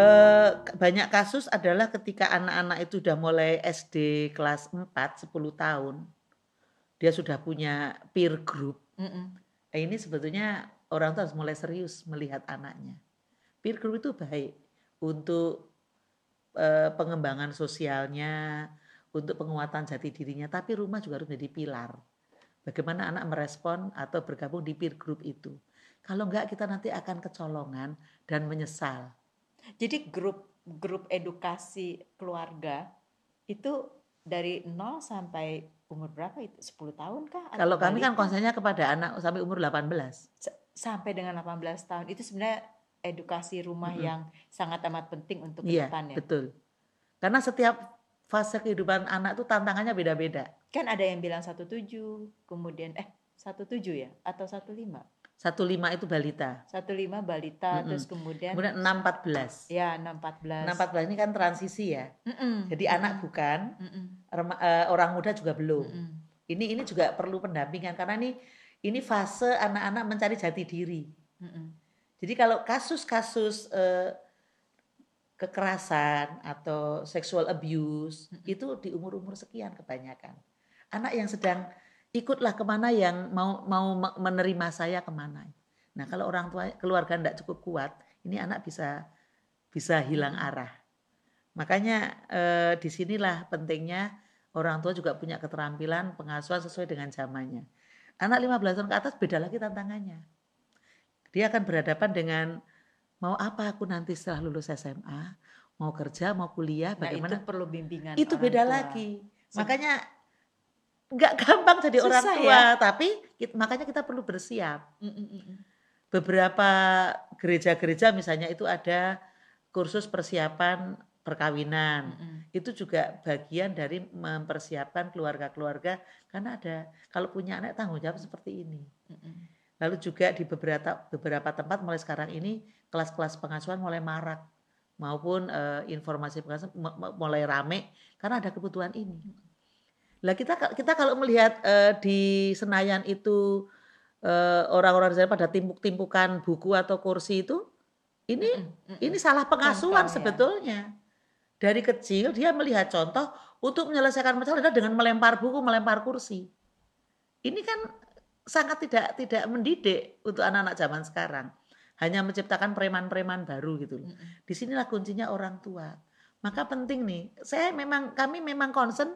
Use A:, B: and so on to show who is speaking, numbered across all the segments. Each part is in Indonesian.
A: Eh, banyak kasus adalah ketika anak-anak itu sudah mulai SD kelas 4, 10 tahun, dia sudah punya peer group.
B: Mm-mm.
A: Eh, ini sebetulnya orang tua harus mulai serius melihat anaknya. Peer group itu baik untuk eh, pengembangan sosialnya, untuk penguatan jati dirinya, tapi rumah juga harus menjadi pilar. Bagaimana anak merespon atau bergabung di peer group itu. Kalau enggak kita nanti akan kecolongan dan menyesal.
B: Jadi grup grup edukasi keluarga itu dari 0 sampai umur berapa itu? 10 tahun kah? Atau
A: Kalau kami kan konsennya kepada anak sampai umur 18.
B: S- sampai dengan 18 tahun itu sebenarnya edukasi rumah
A: Mm-mm.
B: yang sangat amat penting untuk
A: Iya,
B: ke depannya.
A: betul. Karena setiap fase kehidupan anak itu tantangannya beda-beda.
B: Kan ada yang bilang 17, kemudian eh 17 ya atau 15?
A: 15 itu balita.
B: 15 balita
A: Mm-mm.
B: terus kemudian
A: Kemudian 614.
B: ya 614.
A: 614 ini kan transisi ya.
B: Mm-mm.
A: Jadi anak bukan, rema- eh, orang muda juga belum.
B: Mm-mm.
A: Ini ini juga perlu pendampingan karena ini ini fase anak-anak mencari jati diri.
B: Mm-mm.
A: Jadi kalau kasus-kasus eh, kekerasan atau sexual abuse itu di umur-umur sekian kebanyakan. Anak yang sedang ikutlah ke mana yang mau mau me- menerima saya ke mana. Nah kalau orang tua keluarga tidak cukup kuat, ini anak bisa bisa hilang arah. Makanya eh, di sinilah pentingnya orang tua juga punya keterampilan pengasuhan sesuai dengan zamannya. Anak 15 tahun ke atas beda lagi tantangannya. Dia akan berhadapan dengan mau apa aku nanti setelah lulus SMA, mau kerja, mau kuliah,
B: Nah, itu
A: bagaimana?
B: perlu bimbingan
A: itu
B: orang
A: beda
B: tua.
A: lagi. Makanya nggak gampang jadi orang
B: Susah
A: tua,
B: ya.
A: tapi kit- makanya kita perlu bersiap.
B: Mm-mm, mm-mm.
A: Beberapa gereja-gereja misalnya itu ada kursus persiapan perkawinan.
B: Mm-mm.
A: Itu juga bagian dari mempersiapkan keluarga-keluarga karena ada kalau punya anak tanggung jawab seperti ini.
B: Mm-mm.
A: Lalu juga di beberapa beberapa tempat mulai sekarang ini kelas-kelas pengasuhan mulai marak maupun eh, informasi pengasuhan mu- mu- mulai rame karena ada kebutuhan ini. Lah kita kita kalau melihat eh, di Senayan itu eh, orang-orang di sana pada timpuk-timpukan buku atau kursi itu ini
B: mm-mm.
A: ini salah pengasuhan
B: Contoh, ya.
A: sebetulnya. Dari kecil dia melihat contoh untuk menyelesaikan masalah dengan melempar buku, melempar kursi. Ini kan sangat tidak tidak mendidik untuk anak-anak zaman sekarang. Hanya menciptakan preman-preman baru gitu loh.
B: Di
A: sinilah kuncinya orang tua. Maka penting nih, saya memang kami memang concern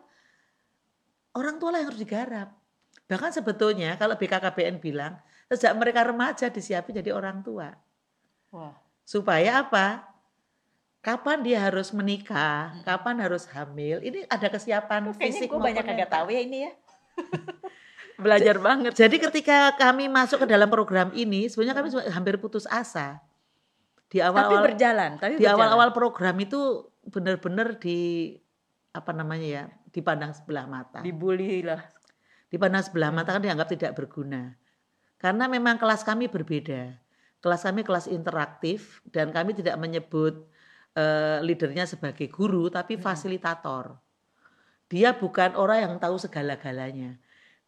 A: orang tua lah yang harus digarap. Bahkan sebetulnya kalau BKKBN bilang sejak mereka remaja disiapin jadi orang tua
B: Wah,
A: supaya apa? Kapan dia harus menikah, kapan harus hamil, ini ada kesiapan
B: kayaknya
A: fisik
B: gue banyak kagak tahu ya ini ya.
C: Belajar banget.
A: Jadi ketika kami masuk ke dalam program ini, sebenarnya kami hampir putus asa. Di
B: Tapi
A: awal-awal
B: berjalan, tapi
A: di awal-awal program itu benar-benar di apa namanya ya, dipandang sebelah mata.
B: dibully lah.
A: Dipandang sebelah mata kan dianggap tidak berguna. Karena memang kelas kami berbeda. Kelas kami kelas interaktif dan kami tidak menyebut eh, leadernya sebagai guru tapi fasilitator. Dia bukan orang yang tahu segala-galanya.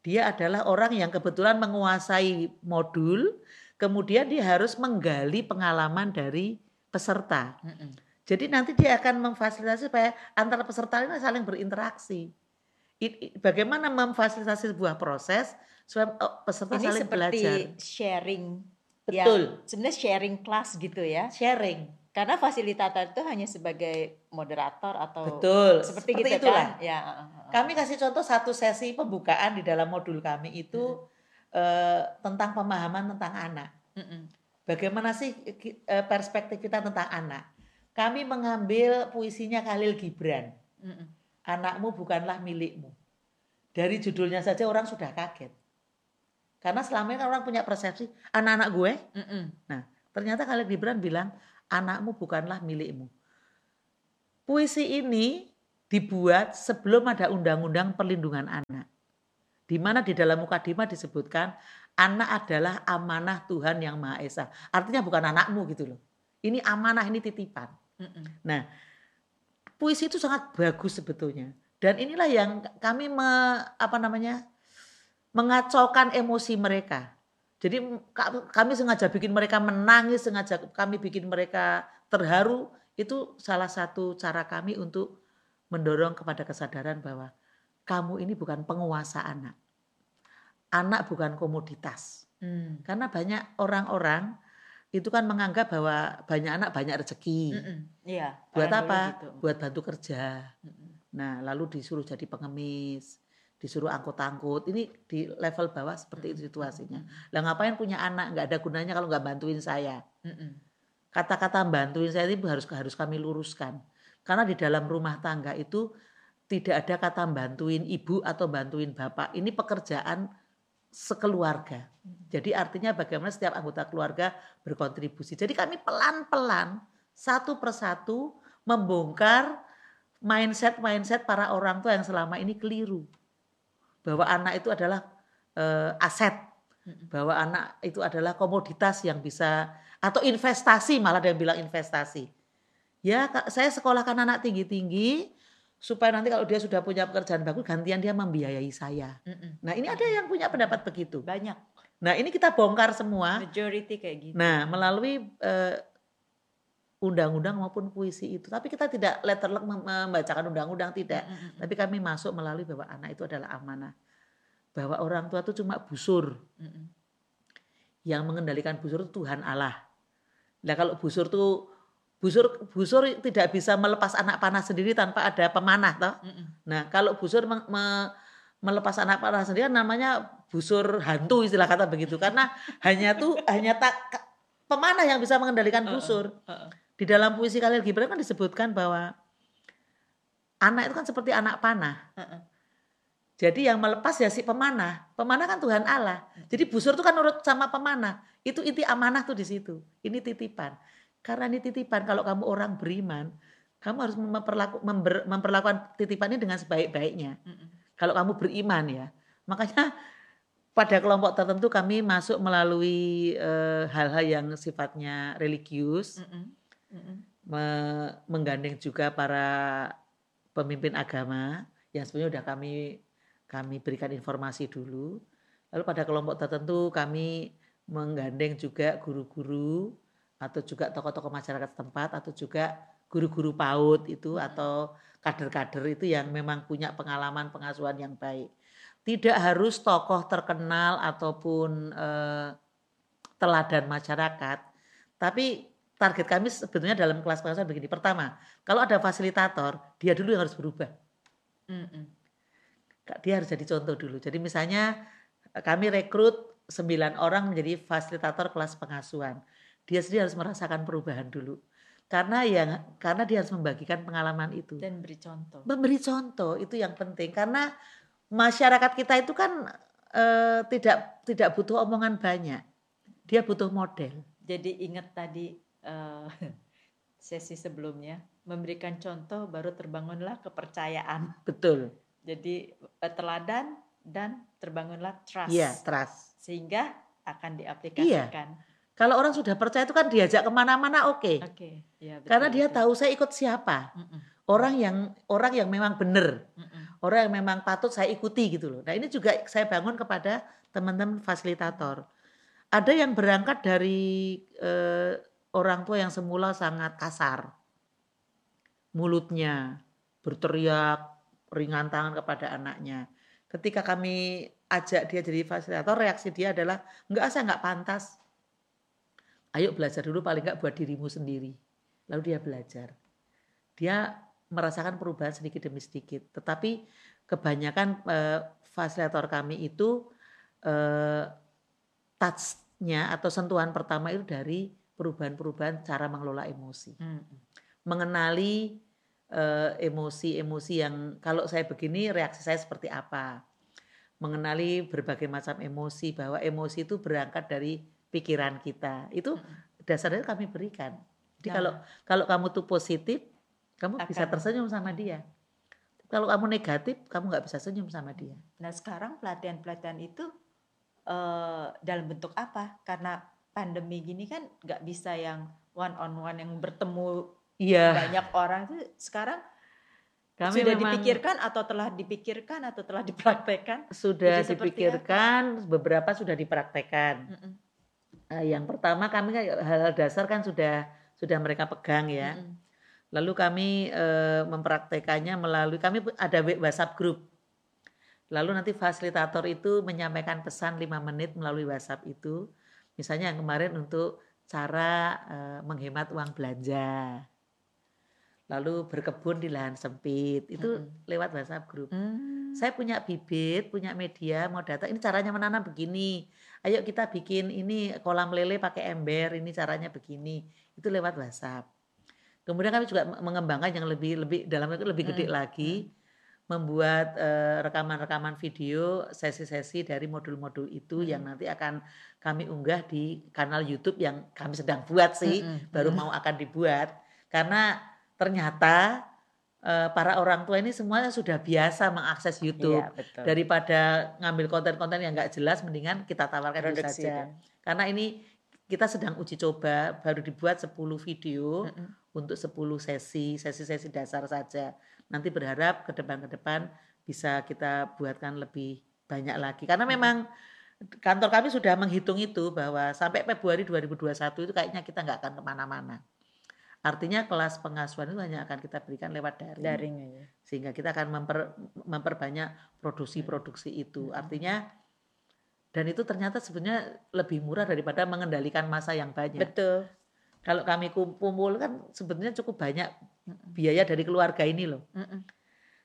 A: Dia adalah orang yang kebetulan menguasai modul, kemudian dia harus menggali pengalaman dari peserta. Jadi nanti dia akan memfasilitasi supaya antara peserta ini saling berinteraksi. Bagaimana memfasilitasi sebuah proses supaya oh, peserta
B: Ini
A: saling
B: seperti
A: belajar.
B: sharing.
A: Betul.
B: Yang sebenarnya sharing kelas gitu ya.
A: Sharing.
B: Karena fasilitator itu hanya sebagai moderator atau
A: Betul.
B: seperti,
A: Seperti
B: gitu
A: itulah.
B: kan. Ya, uh, uh, uh.
A: Kami kasih contoh satu sesi pembukaan di dalam modul kami itu eh, tentang pemahaman tentang anak.
B: Mm-mm.
A: Bagaimana sih eh, perspektif kita tentang anak? Kami mengambil puisinya Khalil Gibran.
B: Mm-mm.
A: Anakmu bukanlah milikmu. Dari judulnya saja orang sudah kaget. Karena selama ini orang punya persepsi anak-anak gue.
B: Mm-mm.
A: Ternyata Khalil Gibran bilang anakmu bukanlah milikmu. Puisi ini dibuat sebelum ada undang-undang perlindungan anak. Di mana di dalam mukadimah disebutkan anak adalah amanah Tuhan yang Maha Esa. Artinya bukan anakmu gitu loh. Ini amanah, ini titipan.
B: Mm-mm.
A: Nah, puisi itu sangat bagus sebetulnya. Dan inilah yang kami me, apa namanya mengacaukan emosi mereka. Jadi ka- kami sengaja bikin mereka menangis, sengaja kami bikin mereka terharu. Itu salah satu cara kami untuk mendorong kepada kesadaran bahwa kamu ini bukan penguasa anak. Anak bukan komoditas.
B: Hmm.
A: Karena banyak orang-orang itu kan menganggap bahwa banyak anak banyak rezeki.
B: Iya.
A: Buat apa?
B: gitu.
A: Buat bantu kerja.
B: Mm-mm.
A: Nah, lalu disuruh jadi pengemis, disuruh angkut-angkut. Ini di level bawah seperti itu situasinya. Lah ngapain punya anak nggak ada gunanya kalau nggak bantuin saya. Kata-kata bantuin saya itu harus harus kami luruskan. Karena di dalam rumah tangga itu tidak ada kata bantuin ibu atau bantuin bapak. Ini pekerjaan sekeluarga. Jadi artinya bagaimana setiap anggota keluarga berkontribusi. Jadi kami pelan-pelan satu persatu membongkar mindset-mindset para orang tua yang selama ini keliru. Bahwa anak itu adalah eh, aset, bahwa anak itu adalah komoditas yang bisa atau investasi malah ada yang bilang investasi. Ya, saya sekolahkan anak tinggi-tinggi supaya nanti kalau dia sudah punya pekerjaan bagus gantian dia membiayai saya.
B: Mm-mm.
A: Nah, ini ada yang punya pendapat begitu.
B: Banyak.
A: Nah, ini kita bongkar semua.
B: Majority kayak gitu.
A: Nah, melalui eh, undang-undang maupun puisi itu. Tapi kita tidak letterlek mem- membacakan undang-undang tidak. Tapi kami masuk melalui bahwa anak itu adalah amanah. Bahwa orang tua itu cuma busur. Yang mengendalikan busur itu Tuhan Allah. Nah, kalau busur tuh busur busur tidak bisa melepas anak panah sendiri tanpa ada pemanah toh. Nah, kalau busur me- me- melepas anak panah sendiri namanya busur hantu istilah kata begitu karena hanya tuh hanya tak pemanah yang bisa mengendalikan busur.
B: Uh-uh.
A: Di dalam puisi Khalil Gibran kan disebutkan bahwa anak itu kan seperti anak panah. Jadi yang melepas ya si pemanah. Pemanah kan Tuhan Allah. Jadi busur itu kan nurut sama pemanah. Itu inti amanah tuh di situ. Ini titipan. Karena ini titipan kalau kamu orang beriman, kamu harus memperlaku, member- memperlakukan titipan ini dengan sebaik-baiknya. Kalau kamu beriman ya. Makanya pada kelompok tertentu kami masuk melalui eh, hal-hal yang sifatnya religius,
B: Mm-mm. Mm-mm.
A: Me- menggandeng juga para pemimpin agama yang sebenarnya sudah kami kami berikan informasi dulu. Lalu pada kelompok tertentu kami menggandeng juga guru-guru atau juga tokoh-tokoh masyarakat setempat atau juga guru-guru PAUD itu atau kader-kader itu yang memang punya pengalaman pengasuhan yang baik. Tidak harus tokoh terkenal ataupun eh, teladan masyarakat, tapi target kami sebetulnya dalam kelas pengasuhan begini. Pertama, kalau ada fasilitator, dia dulu yang harus berubah.
B: Mm-mm.
A: Dia harus jadi contoh dulu. Jadi misalnya eh, kami rekrut 9 orang menjadi fasilitator kelas pengasuhan. Dia sendiri harus merasakan perubahan dulu. Karena yang karena dia harus membagikan pengalaman itu.
B: Dan beri contoh.
A: Memberi contoh itu yang penting karena masyarakat kita itu kan eh, tidak tidak butuh omongan banyak. Dia butuh model.
B: Jadi ingat tadi eh, sesi sebelumnya memberikan contoh baru terbangunlah kepercayaan.
A: Betul.
B: Jadi eh, teladan dan terbangunlah trust.
A: Iya, trust.
B: Sehingga akan diaplikasikan.
A: Kalau orang sudah percaya itu kan diajak ke mana-mana oke.
B: Oke, ya betul,
A: Karena dia
B: betul.
A: tahu saya ikut siapa.
B: Mm-mm,
A: Orang yang orang yang memang benar.
B: mm-mm.
A: Orang yang memang patut saya ikuti gitu loh. Nah ini juga saya bangun kepada teman-teman fasilitator. Ada yang berangkat dari eh, orang tua yang semula sangat kasar. Mulutnya berteriak, ringan tangan kepada anaknya. Ketika kami ajak dia jadi fasilitator, reaksi dia adalah, enggak saya enggak pantas. Ayo belajar dulu paling enggak buat dirimu sendiri. Lalu dia belajar. Dia merasakan perubahan sedikit demi sedikit. Tetapi kebanyakan eh, fasilitator kami itu eh, touch-nya atau sentuhan pertama itu dari perubahan-perubahan cara mengelola emosi.
B: Mm-mm.
A: Mengenali eh, emosi-emosi yang kalau saya begini reaksi saya seperti apa. Mengenali berbagai macam emosi bahwa emosi itu berangkat dari pikiran kita. Itu dasarnya kami berikan. Jadi
B: Nah.
A: kalau kalau kamu tuh positif, kamu bisa
B: Akan-
A: tersenyum sama dia. Kalau kamu negatif, kamu nggak bisa senyum sama dia.
B: Nah sekarang pelatihan-pelatihan itu eh, dalam bentuk apa? Karena pandemi gini kan nggak bisa yang one on one yang bertemu
A: Iya.
B: banyak orang itu sekarang
A: Kami
B: sudah
A: memang
B: dipikirkan atau telah dipikirkan atau telah dipraktekkan?
A: sudah
B: Jadi
A: dipikirkan, beberapa sudah dipraktekkan.
B: Mm-mm.
A: Eh, yang pertama kami kan hal dasar kan sudah sudah mereka pegang ya.
B: Mm-mm.
A: Lalu kami eh, mempraktekannya melalui kami ada WhatsApp group. Lalu nanti fasilitator itu menyampaikan pesan 5 menit melalui WhatsApp itu. Misalnya yang kemarin untuk cara eh, menghemat uang belanja. Lalu berkebun di lahan sempit. Itu
B: Mm-mm.
A: lewat WhatsApp group.
B: Hmm.
A: Saya punya bibit, punya media, mau data. Ini caranya menanam begini. Ayo kita bikin ini kolam lele pakai ember. Ini caranya begini. Itu lewat WhatsApp. Kemudian kami juga mengembangkan yang lebih lebih dalam itu lebih gede
B: Hmm,
A: lagi, membuat eh, rekaman-rekaman video sesi-sesi dari modul-modul itu
B: Hmm.
A: yang nanti akan kami unggah di kanal YouTube yang kami sedang buat sih,
B: Mm-mm.
A: baru mau akan dibuat. Karena ternyata eh, para orang tua ini semuanya sudah biasa mengakses YouTube
B: Iya, betul.
A: daripada ngambil konten-konten yang nggak jelas mendingan kita tawarkan itu
B: Produksi
A: saja
B: dia.
A: karena ini kita sedang uji coba baru dibuat 10 video
B: Mm-mm.
A: untuk 10 sesi sesi-sesi dasar saja nanti berharap ke depan ke depan bisa kita buatkan lebih banyak lagi karena
B: Mm-mm.
A: memang kantor kami sudah menghitung itu bahwa sampai Februari 2021 itu kayaknya kita nggak akan ke mana-mana artinya kelas pengasuhan itu hanya akan kita berikan lewat daring
B: Daring aja.
A: sehingga kita akan memper, memperbanyak produksi-produksi itu.
B: Hmm.
A: Artinya dan itu ternyata sebenarnya lebih murah daripada mengendalikan masa yang banyak.
B: Betul.
A: Kalau kami kumpul kan sebenarnya cukup banyak biaya dari keluarga ini loh.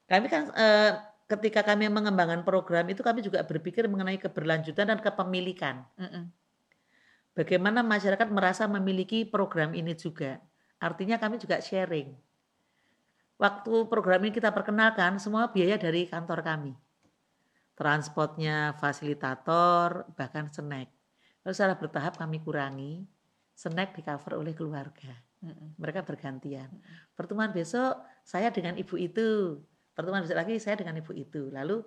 A: Kami kan eh, ketika kami mengembangkan program itu kami juga berpikir mengenai keberlanjutan dan kepemilikan. Bagaimana masyarakat merasa memiliki program ini juga. Artinya kami juga sharing. Waktu program ini kita perkenalkan, semua biaya dari kantor kami. Transportnya, fasilitator, bahkan snack. Lalu secara bertahap kami kurangi, snack di cover oleh keluarga. Mereka bergantian. Pertemuan besok saya dengan ibu itu, pertemuan besok lagi saya dengan ibu itu. Lalu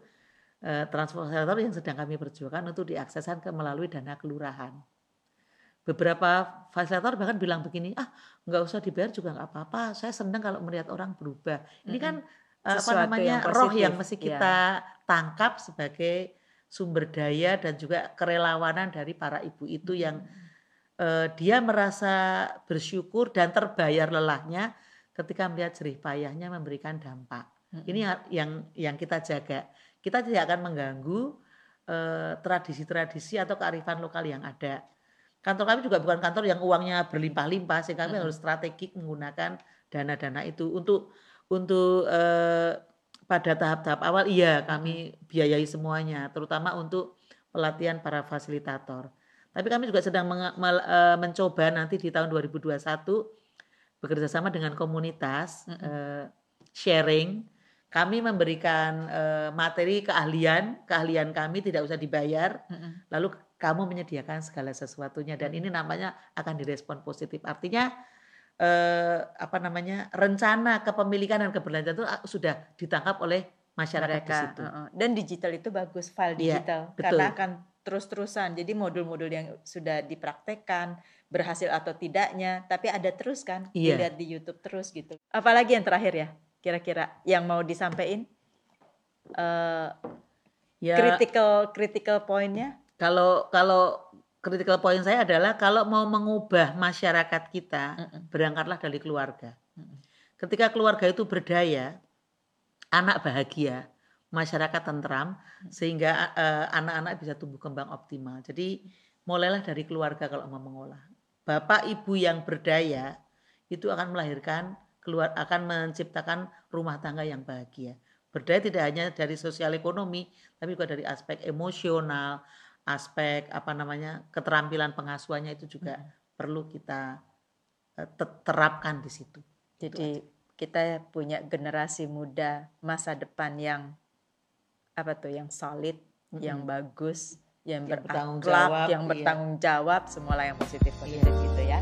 A: eh, transportator yang sedang kami perjuangkan untuk diakseskan ke melalui dana kelurahan. Beberapa fasilitator bahkan bilang begini, ah nggak usah dibayar juga nggak apa-apa. Saya senang kalau melihat orang berubah. Ini kan eh, apa
B: Sesuatu
A: namanya
B: yang
A: roh yang mesti
B: ya.
A: kita tangkap sebagai sumber daya dan juga kerelawanan dari para ibu itu yang eh, dia merasa bersyukur dan terbayar lelahnya ketika melihat jerih payahnya memberikan dampak.
B: Mm-mm.
A: Ini yang- yang kita jaga. Kita tidak akan mengganggu eh, tradisi-tradisi atau kearifan lokal yang ada. Kantor kami juga bukan kantor yang uangnya berlimpah-limpah, sehingga kami
B: Mm-mm.
A: harus strategik menggunakan dana-dana itu untuk untuk eh, pada tahap-tahap awal iya kami biayai semuanya, terutama untuk pelatihan para fasilitator. Tapi kami juga sedang eh, mencoba nanti di tahun 2021 bekerja sama dengan komunitas
B: Mm-mm.
A: eh, sharing. Kami memberikan eh, materi keahlian, keahlian kami tidak usah dibayar.
B: Mm-mm.
A: Lalu kamu menyediakan segala sesuatunya dan ini namanya akan direspon positif. Artinya eh, apa namanya rencana kepemilikan dan keberlanjutan itu ah, sudah ditangkap oleh masyarakat di
B: mereka
A: situ.
B: uh-uh. dan digital itu bagus file
A: Iya,
B: digital
A: betul.
B: karena akan terus-terusan jadi modul-modul yang sudah dipraktekkan berhasil atau tidaknya tapi ada terus kan
A: Iya.
B: dilihat di YouTube terus gitu apalagi yang terakhir ya kira-kira yang mau disampaikan Eh,
A: Ya,
B: critical critical pointnya
A: kalau kalau critical point saya adalah kalau mau mengubah masyarakat kita,
B: Mm-mm.
A: berangkatlah dari keluarga.
B: Mm-mm.
A: Ketika keluarga itu berdaya, anak bahagia, masyarakat tentram, sehingga eh, anak-anak bisa tumbuh kembang optimal. Jadi mulailah dari keluarga kalau mau mengolah. Bapak ibu yang berdaya itu akan melahirkan keluar akan menciptakan rumah tangga yang bahagia. Berdaya tidak hanya dari sosial ekonomi, tapi juga dari aspek emosional, aspek apa namanya keterampilan pengasuhannya itu juga perlu kita eh, te- terapkan di situ.
B: jadi kita punya generasi muda masa depan yang apa tuh yang solid yang
A: Mm-mm.
B: bagus yang,
A: Yang bertanggung
B: berakhlak
A: jawab,
B: yang
A: iya.
B: bertanggung jawab semualah yang positif positif gitu ya